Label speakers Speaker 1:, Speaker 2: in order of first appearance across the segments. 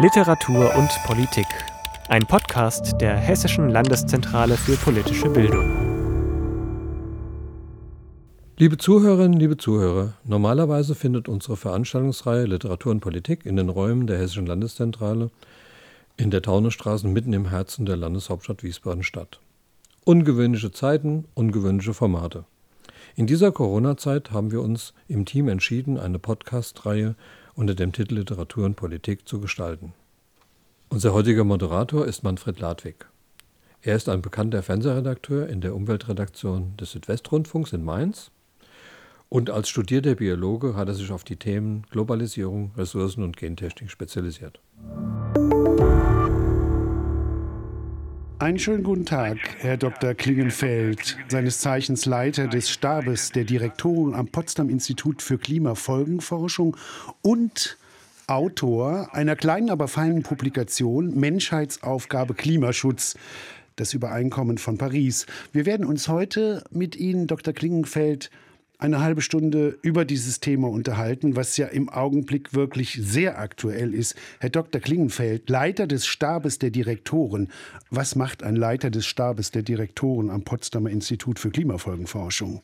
Speaker 1: Literatur und Politik. Ein Podcast der Hessischen Landeszentrale für politische Bildung.
Speaker 2: Liebe Zuhörerinnen, liebe Zuhörer, normalerweise findet unsere Veranstaltungsreihe Literatur und Politik in den Räumen der Hessischen Landeszentrale in der Taunustraße mitten im Herzen der Landeshauptstadt Wiesbaden statt. Ungewöhnliche Zeiten, ungewöhnliche Formate. In dieser Corona-Zeit haben wir uns im Team entschieden, eine Podcast-Reihe unter dem Titel Literatur und Politik zu gestalten. Unser heutiger Moderator ist Manfred Ladwig. Er ist ein bekannter Fernsehredakteur in der Umweltredaktion des Südwestrundfunks in Mainz und als studierter Biologe hat er sich auf die Themen Globalisierung, Ressourcen und Gentechnik spezialisiert.
Speaker 3: Einen schönen guten Tag, Herr Dr. Klingenfeld, seines Zeichens Leiter des Stabes der Direktoren am Potsdam Institut für Klimafolgenforschung und Autor einer kleinen, aber feinen Publikation Menschheitsaufgabe Klimaschutz das Übereinkommen von Paris. Wir werden uns heute mit Ihnen, Dr. Klingenfeld, eine halbe Stunde über dieses Thema unterhalten, was ja im Augenblick wirklich sehr aktuell ist. Herr Dr. Klingenfeld, Leiter des Stabes der Direktoren. Was macht ein Leiter des Stabes der Direktoren am Potsdamer Institut für Klimafolgenforschung?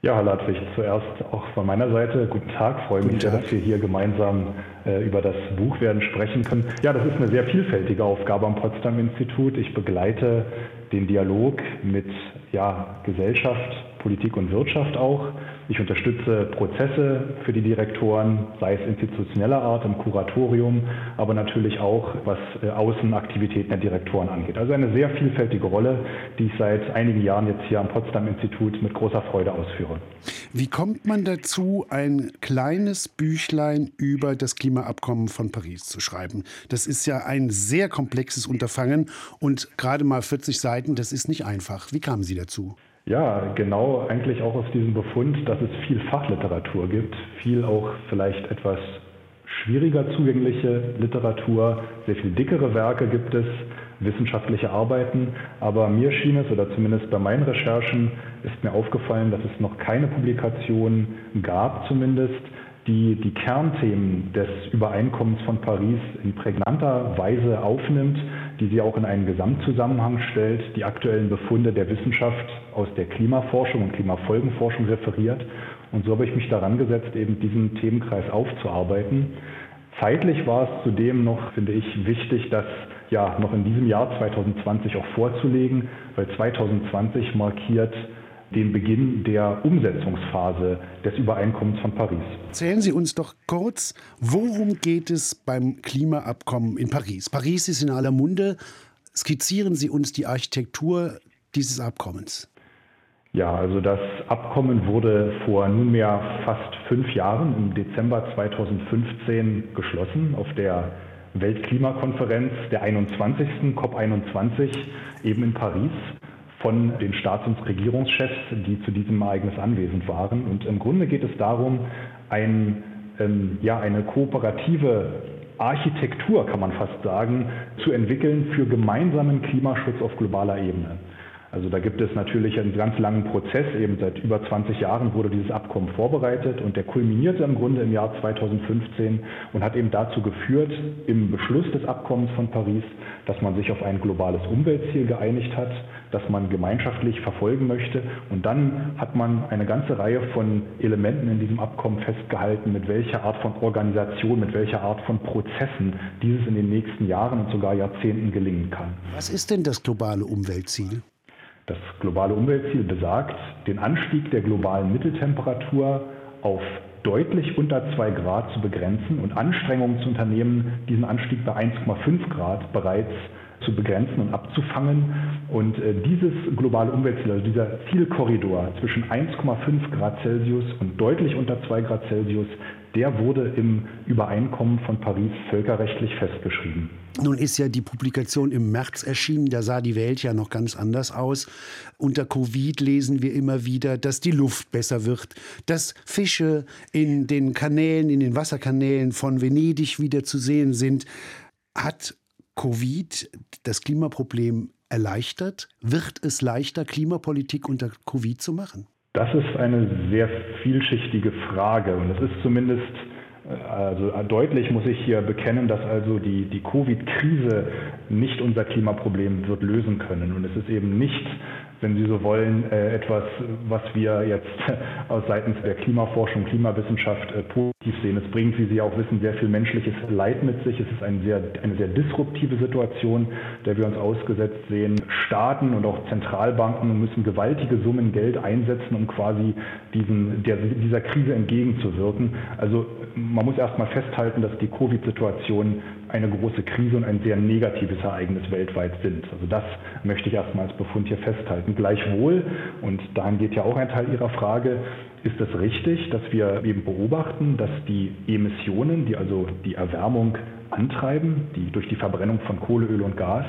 Speaker 4: Ja, Herr Ladwig, zuerst auch von meiner Seite guten Tag. Freue mich sehr, dass wir hier gemeinsam äh, über das Buch werden sprechen können. Ja, das ist eine sehr vielfältige Aufgabe am Potsdam Institut. Ich begleite den Dialog mit ja, Gesellschaft, Politik und Wirtschaft auch. Ich unterstütze Prozesse für die Direktoren, sei es institutioneller Art im Kuratorium, aber natürlich auch was äh, Außenaktivitäten der Direktoren angeht. Also eine sehr vielfältige Rolle, die ich seit einigen Jahren jetzt hier am Potsdam Institut mit großer Freude ausführe.
Speaker 3: Wie kommt man dazu, ein kleines Büchlein über das Klimaabkommen von Paris zu schreiben? Das ist ja ein sehr komplexes Unterfangen und gerade mal 40 Seiten, das ist nicht einfach. Wie kamen Sie dazu?
Speaker 4: Ja, genau, eigentlich auch aus diesem Befund, dass es viel Fachliteratur gibt, viel auch vielleicht etwas schwieriger zugängliche Literatur, sehr viel dickere Werke gibt es, wissenschaftliche Arbeiten, aber mir schien es, oder zumindest bei meinen Recherchen ist mir aufgefallen, dass es noch keine Publikation gab zumindest, die die Kernthemen des Übereinkommens von Paris in prägnanter Weise aufnimmt, die sie auch in einen Gesamtzusammenhang stellt, die aktuellen Befunde der Wissenschaft aus der Klimaforschung und Klimafolgenforschung referiert. Und so habe ich mich daran gesetzt, eben diesen Themenkreis aufzuarbeiten. Zeitlich war es zudem noch, finde ich, wichtig, das ja noch in diesem Jahr 2020 auch vorzulegen, weil 2020 markiert den Beginn der Umsetzungsphase des Übereinkommens von Paris.
Speaker 3: Erzählen Sie uns doch kurz, worum geht es beim Klimaabkommen in Paris? Paris ist in aller Munde. Skizzieren Sie uns die Architektur dieses Abkommens.
Speaker 4: Ja, also das Abkommen wurde vor nunmehr fast fünf Jahren im Dezember 2015 geschlossen auf der Weltklimakonferenz der 21. COP21 eben in Paris von den Staats- und Regierungschefs, die zu diesem Ereignis anwesend waren. Und im Grunde geht es darum, ein, ähm, ja, eine kooperative Architektur, kann man fast sagen, zu entwickeln für gemeinsamen Klimaschutz auf globaler Ebene. Also da gibt es natürlich einen ganz langen Prozess. Eben seit über 20 Jahren wurde dieses Abkommen vorbereitet und der kulminierte im Grunde im Jahr 2015 und hat eben dazu geführt, im Beschluss des Abkommens von Paris, dass man sich auf ein globales Umweltziel geeinigt hat, das man gemeinschaftlich verfolgen möchte. Und dann hat man eine ganze Reihe von Elementen in diesem Abkommen festgehalten, mit welcher Art von Organisation, mit welcher Art von Prozessen dieses in den nächsten Jahren und sogar Jahrzehnten gelingen kann.
Speaker 3: Was ist denn das globale Umweltziel?
Speaker 4: Das globale Umweltziel besagt, den Anstieg der globalen Mitteltemperatur auf deutlich unter 2 Grad zu begrenzen und Anstrengungen zu unternehmen, diesen Anstieg bei 1,5 Grad bereits zu begrenzen und abzufangen. Und äh, dieses globale Umweltziel, also dieser Zielkorridor zwischen 1,5 Grad Celsius und deutlich unter 2 Grad Celsius, der wurde im Übereinkommen von Paris völkerrechtlich festgeschrieben.
Speaker 3: Nun ist ja die Publikation im März erschienen, da sah die Welt ja noch ganz anders aus. Unter Covid lesen wir immer wieder, dass die Luft besser wird, dass Fische in den Kanälen, in den Wasserkanälen von Venedig wieder zu sehen sind. Hat Covid das Klimaproblem erleichtert? Wird es leichter, Klimapolitik unter Covid zu machen?
Speaker 4: Das ist eine sehr vielschichtige Frage und es ist zumindest Also deutlich muss ich hier bekennen, dass also die, die Covid-Krise nicht unser Klimaproblem wird lösen können. Und es ist eben nicht wenn Sie so wollen, äh, etwas, was wir jetzt aus seitens der Klimaforschung, Klimawissenschaft äh, positiv sehen. Es bringt, wie Sie auch wissen, sehr viel menschliches Leid mit sich. Es ist eine sehr, eine sehr disruptive Situation, der wir uns ausgesetzt sehen. Staaten und auch Zentralbanken müssen gewaltige Summen Geld einsetzen, um quasi diesen, der, dieser Krise entgegenzuwirken. Also man muss erst mal festhalten, dass die Covid-Situation eine große Krise und ein sehr negatives Ereignis weltweit sind. Also das möchte ich erstmal als Befund hier festhalten. Gleichwohl, und daran geht ja auch ein Teil Ihrer Frage, ist es richtig, dass wir eben beobachten, dass die Emissionen, die also die Erwärmung antreiben, die durch die Verbrennung von Kohle, Öl und Gas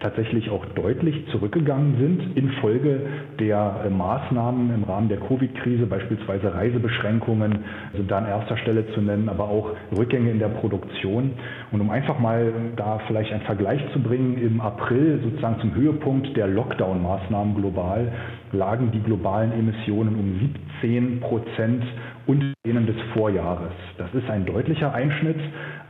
Speaker 4: tatsächlich auch deutlich zurückgegangen sind infolge der äh, Maßnahmen im Rahmen der Covid-Krise, beispielsweise Reisebeschränkungen sind da an erster Stelle zu nennen, aber auch Rückgänge in der Produktion. Und um einfach mal da vielleicht einen Vergleich zu bringen, im April sozusagen zum Höhepunkt der Lockdown-Maßnahmen global lagen die globalen Emissionen um 17 Prozent unter denen des Vorjahres. Das ist ein deutlicher Einschnitt,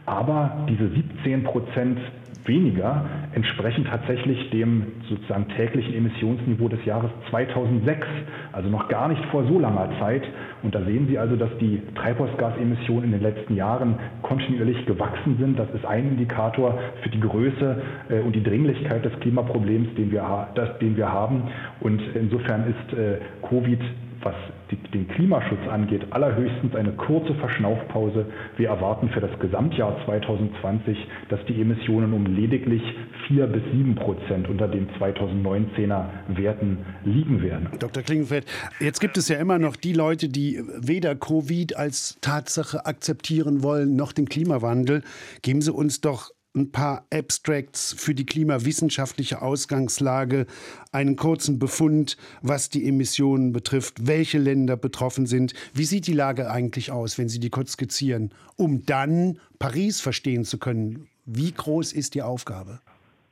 Speaker 4: aber diese 17 Prozent weniger entsprechen tatsächlich dem sozusagen täglichen Emissionsniveau des Jahres 2006, also noch gar nicht vor so langer Zeit. Und da sehen Sie also, dass die Treibhausgasemissionen in den letzten Jahren kontinuierlich gewachsen sind. Das ist ein Indikator für die Größe äh, und die Dringlichkeit des Klimaproblems, den wir, den wir haben. Und insofern ist äh, Covid was die, den Klimaschutz angeht, allerhöchstens eine kurze Verschnaufpause. Wir erwarten für das Gesamtjahr 2020, dass die Emissionen um lediglich vier bis sieben Prozent unter den 2019er Werten liegen werden.
Speaker 3: Dr. Klingenfeld, jetzt gibt es ja immer noch die Leute, die weder Covid als Tatsache akzeptieren wollen, noch den Klimawandel. Geben Sie uns doch ein paar Abstracts für die klimawissenschaftliche Ausgangslage, einen kurzen Befund, was die Emissionen betrifft, welche Länder betroffen sind. Wie sieht die Lage eigentlich aus, wenn Sie die kurz skizzieren, um dann Paris verstehen zu können? Wie groß ist die Aufgabe?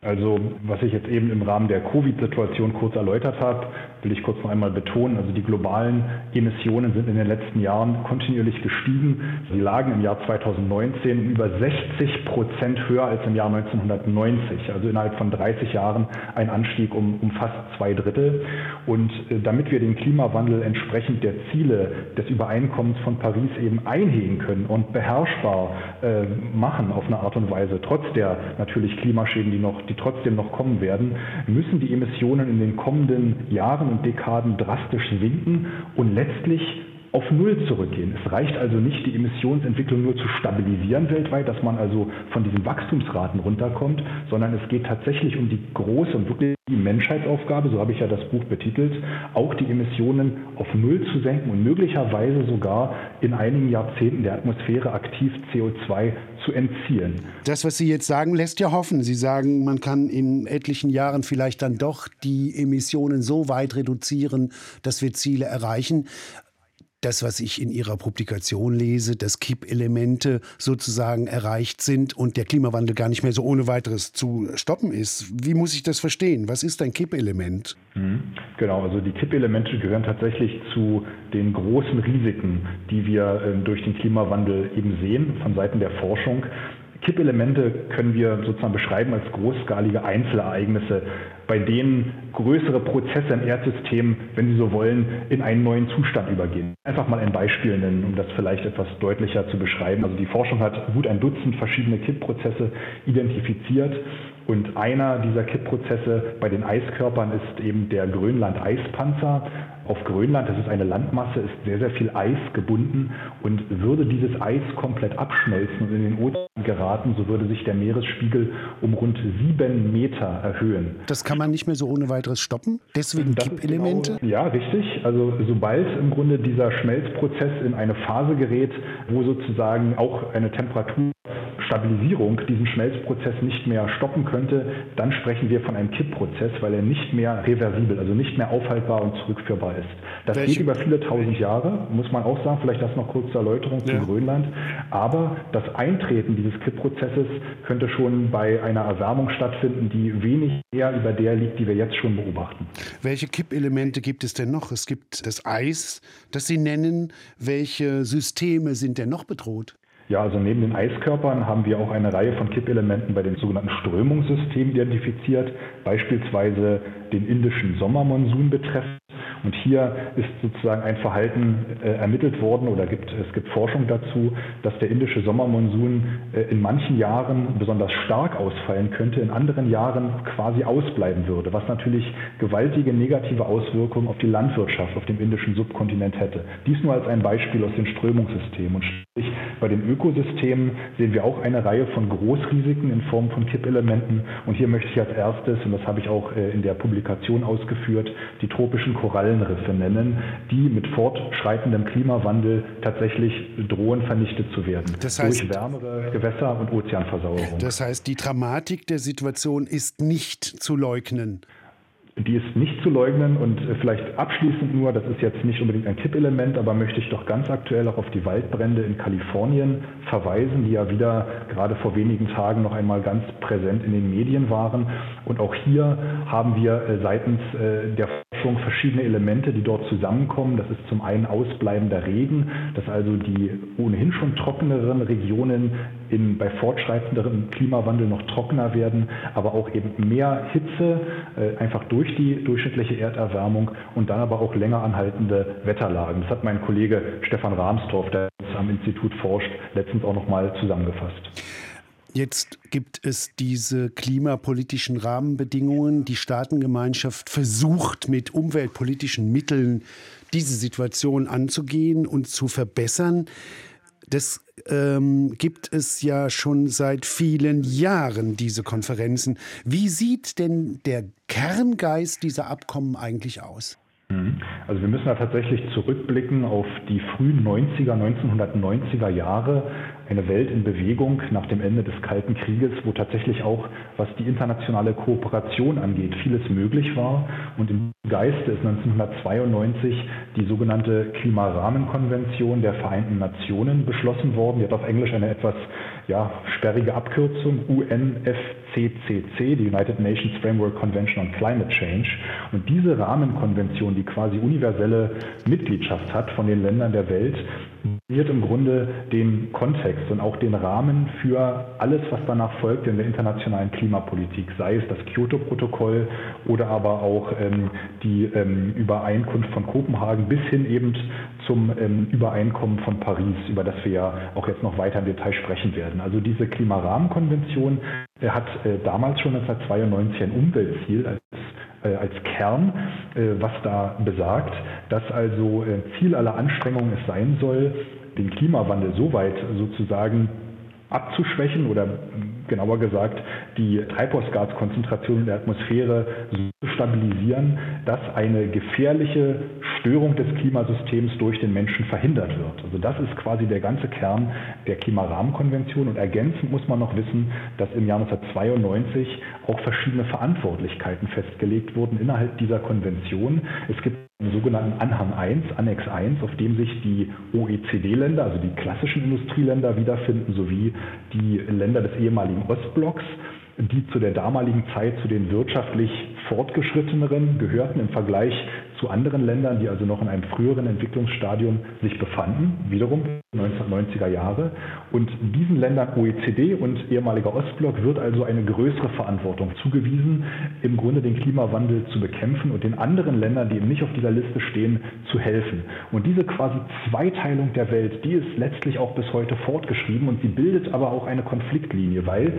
Speaker 4: Also was ich jetzt eben im Rahmen der Covid-Situation kurz erläutert habe, will ich kurz noch einmal betonen. Also die globalen Emissionen sind in den letzten Jahren kontinuierlich gestiegen. Sie lagen im Jahr 2019 um über 60 Prozent höher als im Jahr 1990. Also innerhalb von 30 Jahren ein Anstieg um, um fast zwei Drittel. Und äh, damit wir den Klimawandel entsprechend der Ziele des Übereinkommens von Paris eben einhegen können und beherrschbar äh, machen auf eine Art und Weise, trotz der natürlich Klimaschäden, die noch die trotzdem noch kommen werden, müssen die Emissionen in den kommenden Jahren und Dekaden drastisch sinken und letztlich auf Null zurückgehen. Es reicht also nicht, die Emissionsentwicklung nur zu stabilisieren weltweit, dass man also von diesen Wachstumsraten runterkommt, sondern es geht tatsächlich um die große und wirklich die Menschheitsaufgabe, so habe ich ja das Buch betitelt, auch die Emissionen auf Null zu senken und möglicherweise sogar in einigen Jahrzehnten der Atmosphäre aktiv CO2 zu entzielen.
Speaker 3: Das, was Sie jetzt sagen, lässt ja hoffen. Sie sagen, man kann in etlichen Jahren vielleicht dann doch die Emissionen so weit reduzieren, dass wir Ziele erreichen das, was ich in Ihrer Publikation lese, dass Kippelemente sozusagen erreicht sind und der Klimawandel gar nicht mehr so ohne weiteres zu stoppen ist. Wie muss ich das verstehen? Was ist ein Kippelement?
Speaker 4: Mhm. Genau, also die Kippelemente gehören tatsächlich zu den großen Risiken, die wir ähm, durch den Klimawandel eben sehen von Seiten der Forschung. Kippelemente können wir sozusagen beschreiben als großskalige Einzelereignisse, bei denen größere Prozesse im Erdsystem, wenn Sie so wollen, in einen neuen Zustand übergehen. Einfach mal ein Beispiel nennen, um das vielleicht etwas deutlicher zu beschreiben. Also die Forschung hat gut ein Dutzend verschiedene Kippprozesse identifiziert und einer dieser Kippprozesse bei den Eiskörpern ist eben der Grönland-Eispanzer. Auf Grönland, das ist eine Landmasse, ist sehr, sehr viel Eis gebunden und würde dieses Eis komplett abschmelzen und in den Ozean geraten, so würde sich der Meeresspiegel um rund sieben Meter erhöhen.
Speaker 3: Das kann man nicht mehr so ohne weiteres stoppen? Deswegen das Kippelemente?
Speaker 4: Genau, ja, richtig. Also sobald im Grunde dieser Schmelzprozess in eine Phase gerät, wo sozusagen auch eine Temperatur Stabilisierung diesen Schmelzprozess nicht mehr stoppen könnte, dann sprechen wir von einem Kippprozess, weil er nicht mehr reversibel, also nicht mehr aufhaltbar und zurückführbar ist. Das Welche? geht über viele tausend Jahre, muss man auch sagen, vielleicht das noch kurz zur Erläuterung ja. zu Grönland. Aber das Eintreten dieses Kippprozesses könnte schon bei einer Erwärmung stattfinden, die wenig eher über der liegt, die wir jetzt schon beobachten.
Speaker 3: Welche Kippelemente gibt es denn noch? Es gibt das Eis, das Sie nennen. Welche Systeme sind denn noch bedroht?
Speaker 4: Ja, also neben den Eiskörpern haben wir auch eine Reihe von Kippelementen bei den sogenannten Strömungssystemen identifiziert, beispielsweise den indischen Sommermonsun betreffend. Und hier ist sozusagen ein Verhalten äh, ermittelt worden oder gibt, es gibt Forschung dazu, dass der indische Sommermonsun äh, in manchen Jahren besonders stark ausfallen könnte, in anderen Jahren quasi ausbleiben würde, was natürlich gewaltige negative Auswirkungen auf die Landwirtschaft auf dem indischen Subkontinent hätte. Dies nur als ein Beispiel aus den Strömungssystemen. Und bei den Ökosystemen sehen wir auch eine Reihe von Großrisiken in Form von Kippelementen. Und hier möchte ich als erstes, und das habe ich auch äh, in der Publikation ausgeführt, die tropischen Korallen Korallenriffe nennen, die mit fortschreitendem Klimawandel tatsächlich drohen, vernichtet zu werden.
Speaker 3: Das heißt,
Speaker 4: durch wärmere Gewässer und Ozeanversauerung.
Speaker 3: Das heißt, die Dramatik der Situation ist nicht zu leugnen.
Speaker 4: Die ist nicht zu leugnen und äh, vielleicht abschließend nur, das ist jetzt nicht unbedingt ein Tippelement, aber möchte ich doch ganz aktuell auch auf die Waldbrände in Kalifornien verweisen, die ja wieder gerade vor wenigen Tagen noch einmal ganz präsent in den Medien waren. Und auch hier haben wir äh, seitens äh, der Forschung verschiedene Elemente, die dort zusammenkommen. Das ist zum einen ausbleibender Regen, dass also die ohnehin schon trockeneren Regionen in, bei fortschreitendem Klimawandel noch trockener werden, aber auch eben mehr Hitze, einfach durch die durchschnittliche Erderwärmung und dann aber auch länger anhaltende Wetterlagen. Das hat mein Kollege Stefan Rahmstorff, der am Institut forscht, letztens auch noch mal zusammengefasst.
Speaker 3: Jetzt gibt es diese klimapolitischen Rahmenbedingungen. Die Staatengemeinschaft versucht mit umweltpolitischen Mitteln diese Situation anzugehen und zu verbessern. Das ähm, gibt es ja schon seit vielen Jahren, diese Konferenzen. Wie sieht denn der Kerngeist dieser Abkommen eigentlich aus?
Speaker 4: Mhm. Also wir müssen da tatsächlich zurückblicken auf die frühen 90er, 1990er Jahre, eine Welt in Bewegung nach dem Ende des Kalten Krieges, wo tatsächlich auch, was die internationale Kooperation angeht, vieles möglich war. Und im Geiste ist 1992 die sogenannte Klimarahmenkonvention der Vereinten Nationen beschlossen worden. Die hat auf Englisch eine etwas ja, sperrige Abkürzung UNFCCC, die United Nations Framework Convention on Climate Change. Und diese Rahmenkonvention, die quasi universelle Mitgliedschaft hat von den Ländern der Welt, wird im Grunde den Kontext und auch den Rahmen für alles, was danach folgt in der internationalen Klimapolitik, sei es das Kyoto-Protokoll oder aber auch ähm, die ähm, Übereinkunft von Kopenhagen bis hin eben zum ähm, Übereinkommen von Paris, über das wir ja auch jetzt noch weiter im Detail sprechen werden. Also diese Klimarahmenkonvention äh, hat äh, damals schon 1992 ein Umweltziel als als Kern, äh, was da besagt, dass also äh, Ziel aller Anstrengungen es sein soll, den Klimawandel so weit sozusagen abzuschwächen oder genauer gesagt die Treibhausgaskonzentration in der Atmosphäre so zu stabilisieren, dass eine gefährliche Störung des Klimasystems durch den Menschen verhindert wird. Also das ist quasi der ganze Kern der Klimarahmenkonvention und ergänzend muss man noch wissen, dass im Jahr 1992 auch verschiedene Verantwortlichkeiten festgelegt wurden innerhalb dieser Konvention. Es gibt einen sogenannten Anhang 1, Annex 1, auf dem sich die OECD-Länder, also die klassischen Industrieländer wiederfinden, sowie die Länder des ehemaligen Ostblocks, die zu der damaligen Zeit zu den wirtschaftlich fortgeschritteneren gehörten im Vergleich zu anderen Ländern, die also noch in einem früheren Entwicklungsstadium sich befanden, wiederum 1990er Jahre. Und diesen Ländern OECD und ehemaliger Ostblock wird also eine größere Verantwortung zugewiesen, im Grunde den Klimawandel zu bekämpfen und den anderen Ländern, die eben nicht auf dieser Liste stehen, zu helfen. Und diese quasi Zweiteilung der Welt, die ist letztlich auch bis heute fortgeschrieben und sie bildet aber auch eine Konfliktlinie, weil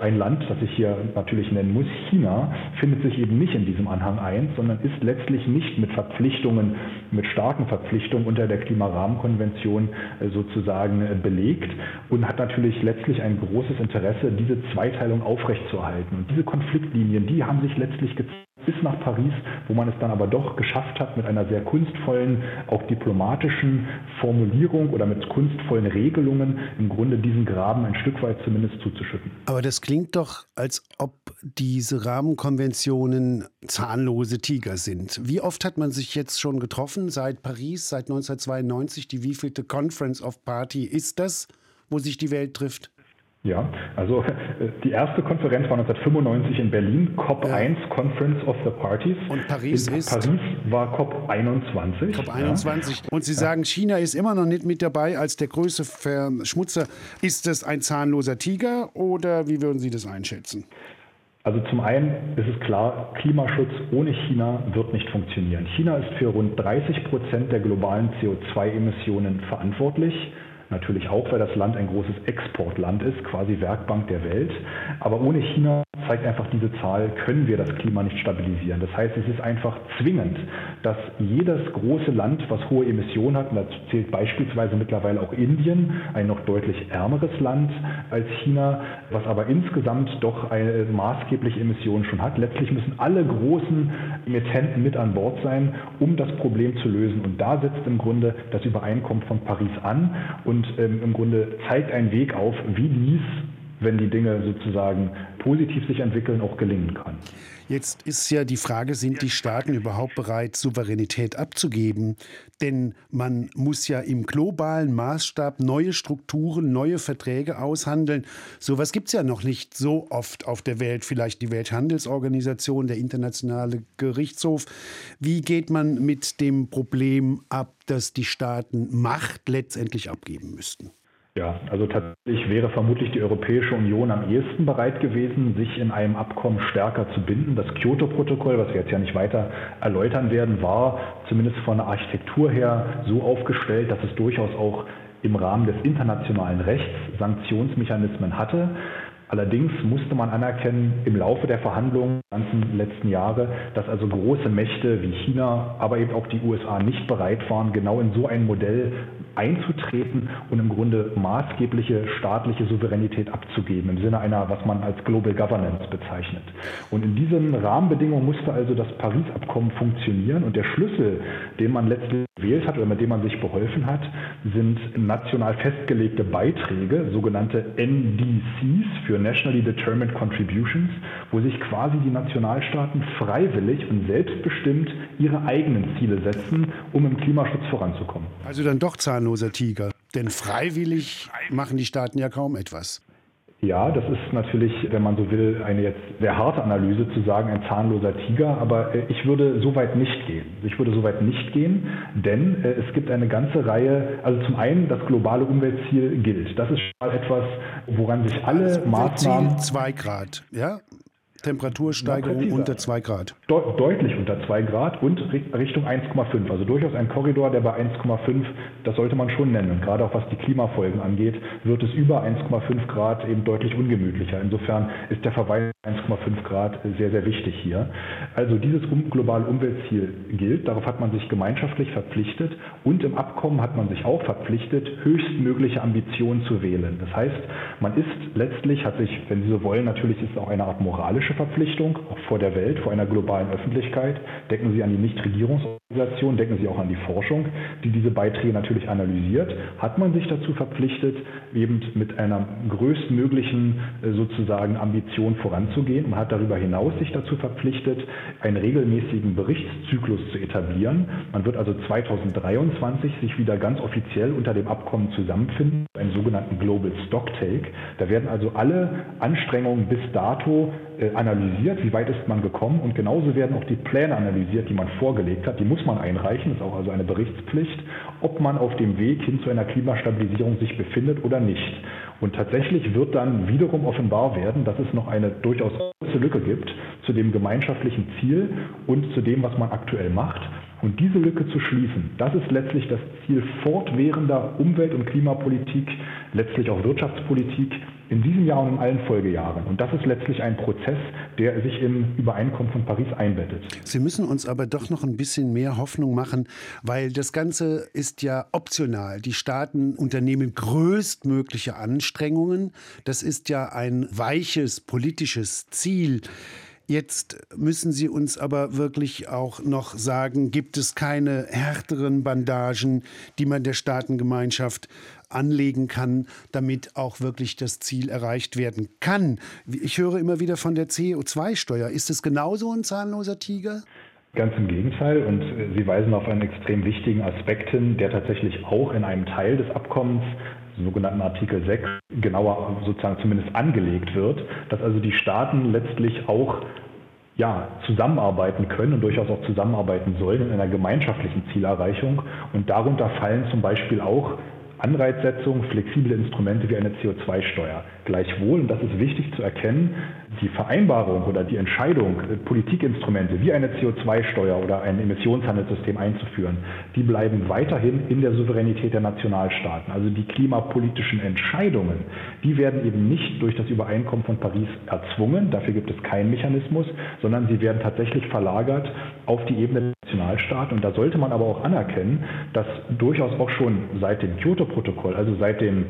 Speaker 4: ein Land, das ich hier natürlich nennen muss, China, findet sich eben nicht in diesem Anhang 1, sondern ist letztlich nicht mit Verpflichtungen, mit starken Verpflichtungen unter der Klimarahmenkonvention äh, sozusagen äh, belegt und hat natürlich letztlich ein großes Interesse, diese Zweiteilung aufrechtzuerhalten. Und diese Konfliktlinien, die haben sich letztlich gezeigt bis nach Paris, wo man es dann aber doch geschafft hat, mit einer sehr kunstvollen, auch diplomatischen Formulierung oder mit kunstvollen Regelungen im Grunde diesen Graben ein Stück weit zumindest zuzuschütten.
Speaker 3: Aber das klingt doch, als ob diese Rahmenkonventionen zahnlose Tiger sind. Wie oft hat man sich jetzt schon getroffen seit Paris, seit 1992? Die wievielte Conference of Party ist das, wo sich die Welt trifft?
Speaker 4: Ja, also äh, die erste Konferenz war 1995 in Berlin, COP1, ja. Conference of the Parties.
Speaker 3: Und Paris
Speaker 4: in
Speaker 3: ist?
Speaker 4: Paris war COP21.
Speaker 3: COP21. Ja. Und Sie sagen, China ist immer noch nicht mit dabei als der größte Verschmutzer. Ist das ein zahnloser Tiger oder wie würden Sie das einschätzen?
Speaker 4: Also zum einen ist es klar, Klimaschutz ohne China wird nicht funktionieren. China ist für rund 30 Prozent der globalen CO2-Emissionen verantwortlich. Natürlich auch, weil das Land ein großes Exportland ist, quasi Werkbank der Welt. Aber ohne China zeigt einfach diese Zahl, können wir das Klima nicht stabilisieren. Das heißt, es ist einfach zwingend, dass jedes große Land, was hohe Emissionen hat, und dazu zählt beispielsweise mittlerweile auch Indien, ein noch deutlich ärmeres Land als China, was aber insgesamt doch eine maßgebliche Emission schon hat. Letztlich müssen alle großen Emittenten mit an Bord sein, um das Problem zu lösen. Und da setzt im Grunde das Übereinkommen von Paris an. Und und ähm, im Grunde zeigt einen Weg auf, wie dies, wenn die Dinge sozusagen positiv sich entwickeln, auch gelingen kann.
Speaker 3: Jetzt ist ja die Frage, sind die Staaten überhaupt bereit, Souveränität abzugeben? Denn man muss ja im globalen Maßstab neue Strukturen, neue Verträge aushandeln. Sowas gibt es ja noch nicht so oft auf der Welt. Vielleicht die Welthandelsorganisation, der Internationale Gerichtshof. Wie geht man mit dem Problem ab, dass die Staaten Macht letztendlich abgeben müssten?
Speaker 4: Ja, also tatsächlich wäre vermutlich die Europäische Union am ehesten bereit gewesen, sich in einem Abkommen stärker zu binden. Das Kyoto-Protokoll, was wir jetzt ja nicht weiter erläutern werden, war zumindest von der Architektur her so aufgestellt, dass es durchaus auch im Rahmen des internationalen Rechts Sanktionsmechanismen hatte. Allerdings musste man anerkennen, im Laufe der Verhandlungen der ganzen letzten Jahre, dass also große Mächte wie China, aber eben auch die USA nicht bereit waren, genau in so ein Modell einzutreten und im Grunde maßgebliche staatliche Souveränität abzugeben, im Sinne einer, was man als Global Governance bezeichnet. Und in diesen Rahmenbedingungen musste also das Paris-Abkommen funktionieren und der Schlüssel, den man letztlich gewählt hat oder mit dem man sich beholfen hat, sind national festgelegte Beiträge, sogenannte NDCs für Nationally Determined Contributions, wo sich quasi die Nationalstaaten freiwillig und selbstbestimmt ihre eigenen Ziele setzen, um im Klimaschutz voranzukommen.
Speaker 3: Also dann doch zahnloser Tiger, denn freiwillig machen die Staaten ja kaum etwas.
Speaker 4: Ja, das ist natürlich, wenn man so will, eine jetzt sehr harte Analyse zu sagen, ein zahnloser Tiger, aber äh, ich würde so weit nicht gehen. Ich würde so weit nicht gehen, denn äh, es gibt eine ganze Reihe, also zum einen das globale Umweltziel gilt. Das ist schon mal etwas, woran sich alle Maßnahmen...
Speaker 3: 2 Grad, ja? Temperatursteigerung unter 2 Grad.
Speaker 4: De deutlich unter 2 Grad und Richtung 1,5. Also durchaus ein Korridor, der bei 1,5, das sollte man schon nennen. Und gerade auch was die Klimafolgen angeht, wird es über 1,5 Grad eben deutlich ungemütlicher. Insofern ist der Verweis 1,5 Grad sehr, sehr wichtig hier. Also dieses globale Umweltziel gilt, darauf hat man sich gemeinschaftlich verpflichtet und im Abkommen hat man sich auch verpflichtet, höchstmögliche Ambitionen zu wählen. Das heißt, man ist letztlich, hat sich, wenn Sie so wollen, natürlich ist es auch eine Art moralische moralische Verpflichtung, auch vor der Welt, vor einer globalen Öffentlichkeit. Denken Sie an die Nichtregierungsorganisationen, denken Sie auch an die Forschung, die diese Beiträge natürlich analysiert. Hat man sich dazu verpflichtet, eben mit einer größtmöglichen äh, sozusagen Ambition voranzugehen. Man hat darüber hinaus sich dazu verpflichtet, einen regelmäßigen Berichtszyklus zu etablieren. Man wird also 2023 sich wieder ganz offiziell unter dem Abkommen zusammenfinden, einen sogenannten Global Stocktake. Da werden also alle Anstrengungen bis dato analysiert, wie weit ist man gekommen und genauso werden auch die Pläne analysiert, die man vorgelegt hat. Die muss man einreichen, ist auch also eine Berichtspflicht, ob man auf dem Weg hin zu einer Klimastabilisierung sich befindet oder nicht. Und tatsächlich wird dann wiederum offenbar werden, dass es noch eine durchaus große Lücke gibt zu dem gemeinschaftlichen Ziel und zu dem, was man aktuell macht. Und diese Lücke zu schließen, das ist letztlich das Ziel fortwährender Umwelt- und Klimapolitik, letztlich auch Wirtschaftspolitik in diesem Jahr und in allen Folgejahren. Und das ist letztlich ein Prozess, der sich im Übereinkommen von Paris einbettet.
Speaker 3: Sie müssen uns aber doch noch ein bisschen mehr Hoffnung machen, weil das Ganze ist ja optional. Die Staaten unternehmen größtmögliche Anstrengungen. Das ist ja ein weiches politisches Ziel. Jetzt müssen Sie uns aber wirklich auch noch sagen, gibt es keine härteren Bandagen, die man der Staatengemeinschaft anlegen kann, damit auch wirklich das Ziel erreicht werden kann. Ich höre immer wieder von der CO2-Steuer. Ist es genauso ein zahnloser Tiger?
Speaker 4: Ganz im Gegenteil. Und Sie weisen auf einen extrem wichtigen Aspekt hin, der tatsächlich auch in einem Teil des Abkommens sogenannten Artikel 6, genauer sozusagen zumindest angelegt wird, dass also die Staaten letztlich auch ja, zusammenarbeiten können und durchaus auch zusammenarbeiten sollen in einer gemeinschaftlichen Zielerreichung. Und darunter fallen zum Beispiel auch Anreizsetzung, flexible Instrumente wie eine CO2-Steuer. Gleichwohl, und das ist wichtig zu erkennen, die Vereinbarung oder die Entscheidung, Politikinstrumente wie eine CO2-Steuer oder ein Emissionshandelssystem einzuführen, die bleiben weiterhin in der Souveränität der Nationalstaaten. Also die klimapolitischen Entscheidungen, die werden eben nicht durch das Übereinkommen von Paris erzwungen, dafür gibt es keinen Mechanismus, sondern sie werden tatsächlich verlagert auf die Ebene der Nationalstaaten. Und da sollte man aber auch anerkennen, dass durchaus auch schon seit dem Kyoto-Protokoll, also seit den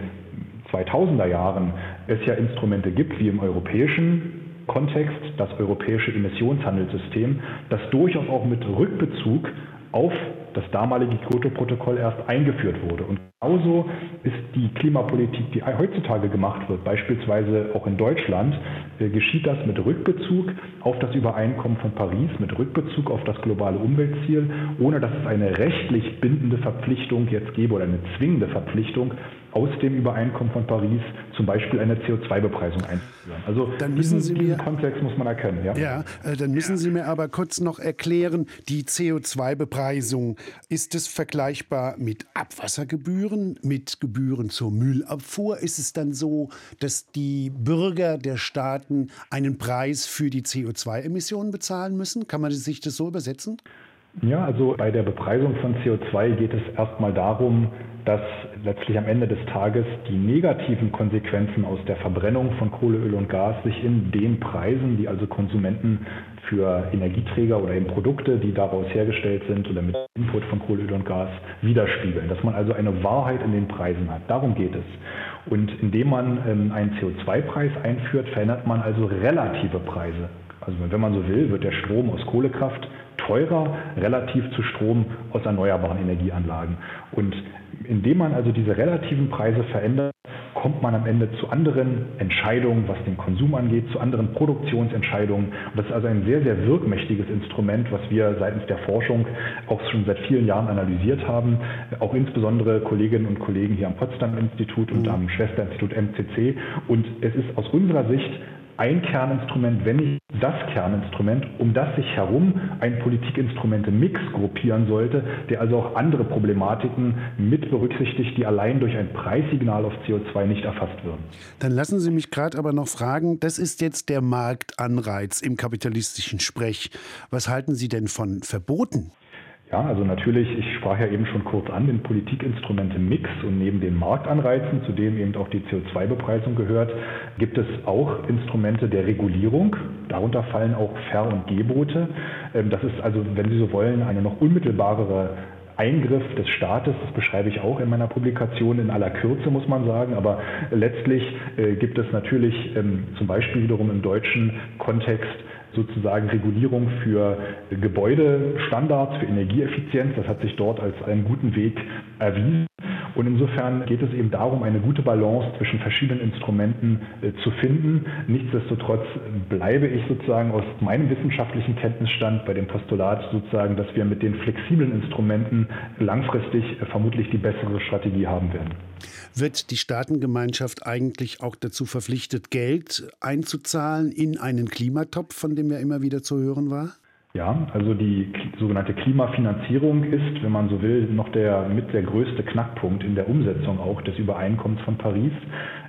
Speaker 4: 2000er Jahren, es ja Instrumente gibt, wie im europäischen Kontext das europäische Emissionshandelssystem, das durchaus auch mit Rückbezug auf das damalige Kyoto-Protokoll erst eingeführt wurde. Und genauso ist die Klimapolitik, die heutzutage gemacht wird, beispielsweise auch in Deutschland, äh, geschieht das mit Rückbezug auf das Übereinkommen von Paris, mit Rückbezug auf das globale Umweltziel, ohne dass es eine rechtlich bindende Verpflichtung jetzt gäbe oder eine zwingende Verpflichtung, aus dem Übereinkommen von Paris zum Beispiel eine CO2-Bepreisung einzuführen.
Speaker 3: Also dann müssen diesen, Sie
Speaker 4: mir, Kontext muss man erkennen.
Speaker 3: Ja, ja äh, dann müssen Sie mir aber kurz noch erklären, die CO2-Bepreisung, ist es vergleichbar mit Abwassergebühren, mit Gebühren zur Müllabfuhr? Ist es dann so, dass die Bürger der Staaten einen Preis für die CO2-Emissionen bezahlen müssen? Kann man sich das so übersetzen?
Speaker 4: Ja, also bei der Bepreisung von CO2 geht es erstmal darum, dass letztlich am Ende des Tages die negativen Konsequenzen aus der Verbrennung von Kohle, Öl und Gas sich in den Preisen, die also Konsumenten für Energieträger oder eben Produkte, die daraus hergestellt sind oder mit Input von Kohle, Öl und Gas widerspiegeln. Dass man also eine Wahrheit in den Preisen hat. Darum geht es. Und indem man ähm, einen CO2-Preis einführt, verändert man also relative Preise. Also wenn man so will, wird der Strom aus Kohlekraft teurer relativ zu Strom aus erneuerbaren Energieanlagen. Und indem man also diese relativen Preise verändert, kommt man am Ende zu anderen Entscheidungen, was den Konsum angeht, zu anderen Produktionsentscheidungen. Und das ist also ein sehr, sehr wirkmächtiges Instrument, was wir seitens der Forschung auch schon seit vielen Jahren analysiert haben. Auch insbesondere Kolleginnen und Kollegen hier am Potsdam-Institut und am Schwesterinstitut MCC. Und es ist aus unserer Sicht ein Kerninstrument, wenn nicht das Kerninstrument, um das sich herum ein Politikinstrumente-Mix gruppieren sollte, der also auch andere Problematiken mit berücksichtigt, die allein durch ein Preissignal auf CO2 nicht erfasst würden.
Speaker 3: Dann lassen Sie mich gerade aber noch fragen, das ist jetzt der Marktanreiz im kapitalistischen Sprech. Was halten Sie denn von Verboten?
Speaker 4: Ja, also natürlich, ich sprach ja eben schon kurz an, den Politikinstrumente-Mix und neben den Marktanreizen, zu denen eben auch die CO2-Bepreisung gehört, gibt es auch Instrumente der Regulierung. Darunter fallen auch Ver- und Gebote. Ähm, das ist also, wenn Sie so wollen, eine noch unmittelbarere Eingriff des Staates, das beschreibe ich auch in meiner Publikation in aller Kürze, muss man sagen, aber letztlich äh, gibt es natürlich ähm, zum Beispiel wiederum im deutschen Kontext sozusagen Regulierung für Gebäudestandards, für Energieeffizienz. Das hat sich dort als einen guten Weg erwiesen. Und insofern geht es eben darum, eine gute Balance zwischen verschiedenen Instrumenten äh, zu finden. Nichtsdestotrotz bleibe ich sozusagen aus meinem wissenschaftlichen Kenntnisstand bei dem Postulat sozusagen, dass wir mit den flexiblen Instrumenten langfristig äh, vermutlich die bessere Strategie haben werden.
Speaker 3: Wird die Staatengemeinschaft eigentlich auch dazu verpflichtet, Geld einzuzahlen in einen Klimatopf, von dem ja immer wieder zu hören war?
Speaker 4: Ja, also die sogenannte Klimafinanzierung ist, wenn man so will, noch der mit der größte Knackpunkt in der Umsetzung auch des Übereinkommens von Paris.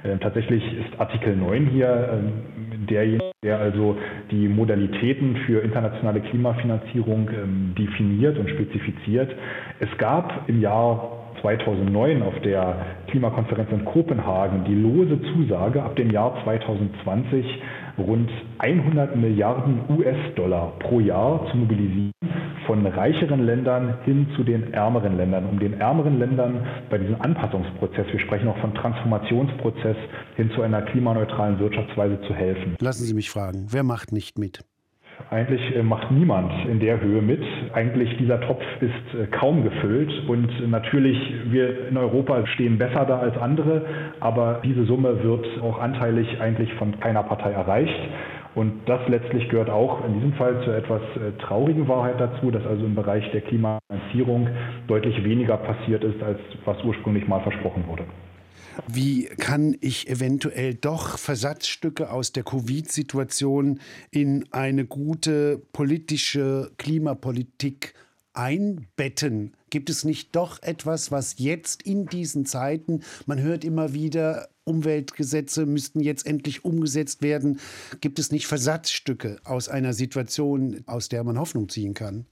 Speaker 4: Äh, tatsächlich ist Artikel 9 hier äh, derjenige, der also die Modalitäten für internationale Klimafinanzierung äh, definiert und spezifiziert. Es gab im Jahr 2009 auf der Klimakonferenz in Kopenhagen die lose Zusage, ab dem Jahr 2020 rund 100 Milliarden US-Dollar pro Jahr zu mobilisieren von reicheren Ländern hin zu den ärmeren Ländern, um den ärmeren Ländern bei diesem Anpassungsprozess, wir sprechen auch von Transformationsprozess, hin zu einer klimaneutralen Wirtschaftsweise zu helfen.
Speaker 3: Lassen Sie mich fragen, wer macht nicht mit?
Speaker 4: Eigentlich äh, macht niemand in der Höhe mit. Eigentlich dieser Topf ist äh, kaum gefüllt und natürlich wir in Europa stehen besser da als andere, aber diese Summe wird auch anteilig eigentlich von keiner Partei erreicht. Und das letztlich gehört auch in diesem Fall zur etwas äh, traurigen Wahrheit dazu, dass also im Bereich der Klimafinanzierung deutlich weniger passiert ist, als was ursprünglich mal versprochen wurde.
Speaker 3: Wie kann ich eventuell doch Versatzstücke aus der Covid-Situation in eine gute politische Klimapolitik einbetten? Gibt es nicht doch etwas, was jetzt in diesen Zeiten, man hört immer wieder, Umweltgesetze müssten jetzt endlich umgesetzt werden. Gibt es nicht Versatzstücke aus einer Situation, aus der man Hoffnung ziehen kann?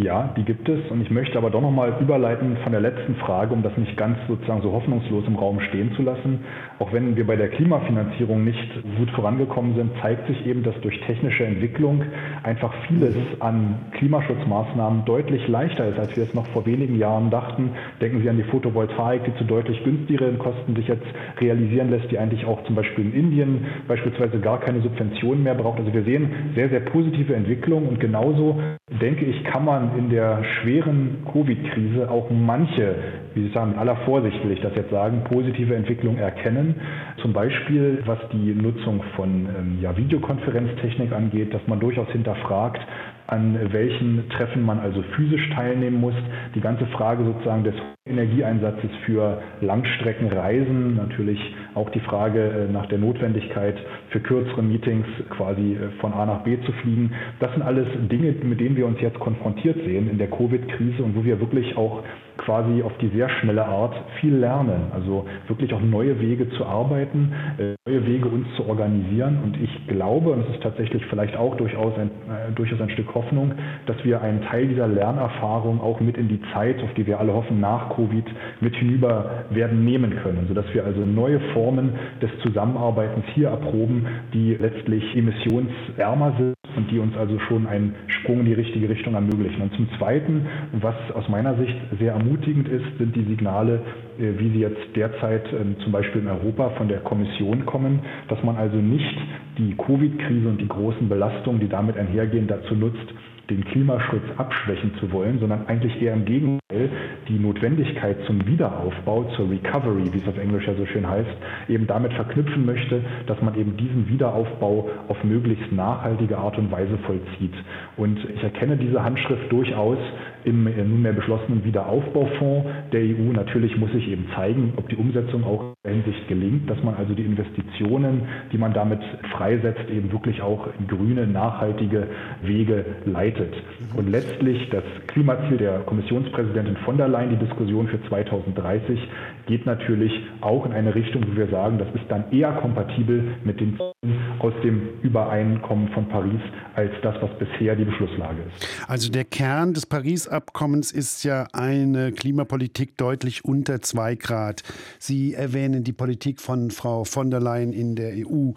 Speaker 4: Ja, die gibt es. Und ich möchte aber doch nochmal überleiten von der letzten Frage, um das nicht ganz sozusagen so hoffnungslos im Raum stehen zu lassen. Auch wenn wir bei der Klimafinanzierung nicht gut vorangekommen sind, zeigt sich eben, dass durch technische Entwicklung einfach vieles an Klimaschutzmaßnahmen deutlich leichter ist, als wir es noch vor wenigen Jahren dachten. Denken Sie an die Photovoltaik, die zu deutlich günstigeren Kosten sich jetzt realisieren lässt, die eigentlich auch zum Beispiel in Indien beispielsweise gar keine Subventionen mehr braucht. Also wir sehen sehr, sehr positive Entwicklungen und genauso denke ich, kann man in der schweren Covid-Krise auch manche, wie Sie sagen, mit aller Vorsicht will ich das jetzt sagen, positive Entwicklungen erkennen. Zum Beispiel, was die Nutzung von ähm, ja, Videokonferenztechnik angeht, dass man durchaus hinterfragt, an welchen Treffen man also physisch teilnehmen muss. Die ganze Frage sozusagen des Energieeinsatzes für Langstreckenreisen, natürlich auch die Frage äh, nach der Notwendigkeit für kürzere Meetings quasi äh, von A nach B zu fliegen. Das sind alles Dinge, mit denen wir uns jetzt konfrontiert sehen in der Covid-Krise und wo wir wirklich auch quasi auf die sehr schnelle Art viel lernen. Also wirklich auch neue Wege zu arbeiten, äh, neue Wege uns zu organisieren. Und ich glaube, und es ist tatsächlich vielleicht auch durchaus ein, äh, durchaus ein Stück Hoffnung, dass wir einen Teil dieser Lernerfahrung auch mit in die Zeit, auf die wir alle hoffen, nach Covid mit hinüber werden nehmen können, sodass wir also neue Formen des Zusammenarbeitens hier erproben, die letztlich emissionsärmer sind und die uns also schon einen Sprung in die richtige Richtung ermöglichen. Und zum Zweiten, was aus meiner Sicht sehr ermutigend ist, sind die Signale, äh, wie sie jetzt derzeit ähm, zum Beispiel in Europa von der Kommission kommen, dass man also nicht die Covid-Krise und die großen Belastungen, die damit einhergehen, dazu nutzt, den Klimaschutz abschwächen zu wollen, sondern eigentlich eher im Gegenteil die Notwendigkeit zum Wiederaufbau, zur Recovery, wie es auf Englisch ja so schön heißt, eben damit verknüpfen möchte, dass man eben diesen Wiederaufbau auf möglichst nachhaltige Art und Weise vollzieht. Und ich erkenne diese Handschrift durchaus im äh, nunmehr beschlossenen Wiederaufbaufonds der EU. Natürlich muss sich eben zeigen, ob die Umsetzung auch in der Hinsicht gelingt, dass man also die Investitionen, die man damit freisetzt, eben wirklich auch in grüne, nachhaltige Wege leitet. Und letztlich das Klimaziel der Kommissionspräsidentin von der Leyen, die Diskussion für 2030, geht natürlich auch in eine Richtung, wo wir sagen, das ist dann eher kompatibel mit den Zielen aus dem Übereinkommen von Paris als das, was bisher die Beschlusslage ist.
Speaker 3: Also der Kern des Paris-Abkommens ist ja eine Klimapolitik deutlich unter zwei Grad. Sie erwähnen die Politik von Frau von der Leyen in der EU.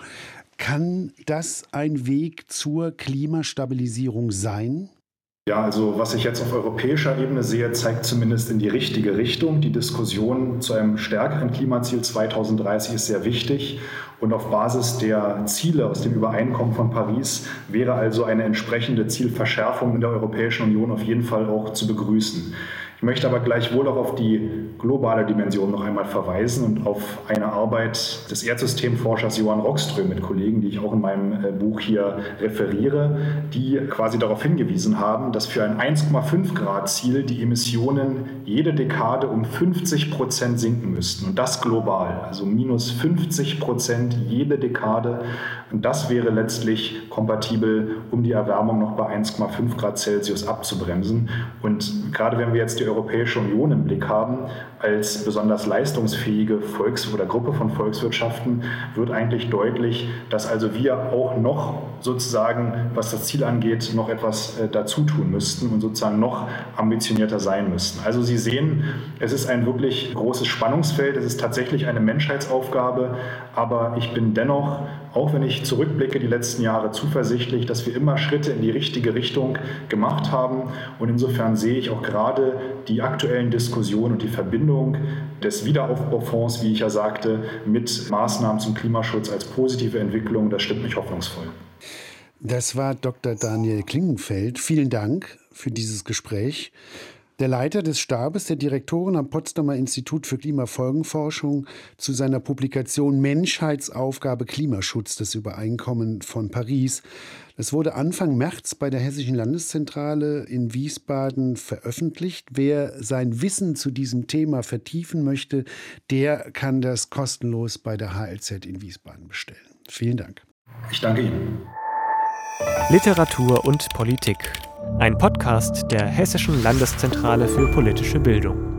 Speaker 3: Kann das ein Weg zur Klimastabilisierung sein?
Speaker 5: Ja, also was ich jetzt auf europäischer Ebene sehe, zeigt zumindest in die richtige Richtung. Die Diskussion zu einem stärkeren Klimaziel 2030 ist sehr wichtig. Und auf Basis der Ziele aus dem Übereinkommen von Paris wäre also eine entsprechende Zielverschärfung in der Europäischen Union auf jeden Fall auch zu begrüßen. Ich möchte aber gleichwohl auch auf die globale Dimension noch einmal verweisen und auf eine Arbeit des Erdsystemforschers Johann Rockström mit Kollegen, die ich auch in meinem äh, Buch hier referiere, die quasi darauf hingewiesen haben, dass für ein 1,5 Grad Ziel die Emissionen jede Dekade um 50 Prozent sinken müssten und das global, also minus 50 Prozent jede Dekade und das wäre letztlich kompatibel, um die Erwärmung noch bei 1,5 Grad Celsius abzubremsen. Und gerade wenn wir jetzt die Europäische Union im Blick haben, als besonders leistungsfähige Volks- oder Gruppe von Volkswirtschaften, wird eigentlich deutlich, dass also wir auch noch sozusagen, was das Ziel angeht, noch etwas äh, dazu tun müssten und sozusagen noch ambitionierter sein müssten. Also Sie sehen, es ist ein wirklich großes Spannungsfeld, es ist tatsächlich eine Menschheitsaufgabe, aber ich bin dennoch auch wenn ich zurückblicke die letzten Jahre zuversichtlich, dass wir immer Schritte in die richtige Richtung gemacht haben. Und insofern sehe ich auch gerade die aktuellen Diskussionen und die Verbindung des Wiederaufbaufonds, wie ich ja sagte, mit Maßnahmen zum Klimaschutz als positive Entwicklung. Das stimmt mich hoffnungsvoll.
Speaker 3: Das war Dr. Daniel Klingenfeld. Vielen Dank für dieses Gespräch. Der Leiter des Stabes der Direktoren am Potsdamer Institut für Klimafolgenforschung zu seiner Publikation Menschheitsaufgabe Klimaschutz, das Übereinkommen von Paris. Das wurde Anfang März bei der Hessischen Landeszentrale in Wiesbaden veröffentlicht. Wer sein Wissen zu diesem Thema vertiefen möchte, der kann das kostenlos bei der HLZ in Wiesbaden bestellen. Vielen Dank.
Speaker 5: Ich danke Ihnen.
Speaker 1: Literatur und Politik. Ein Podcast der Hessischen Landeszentrale für politische Bildung.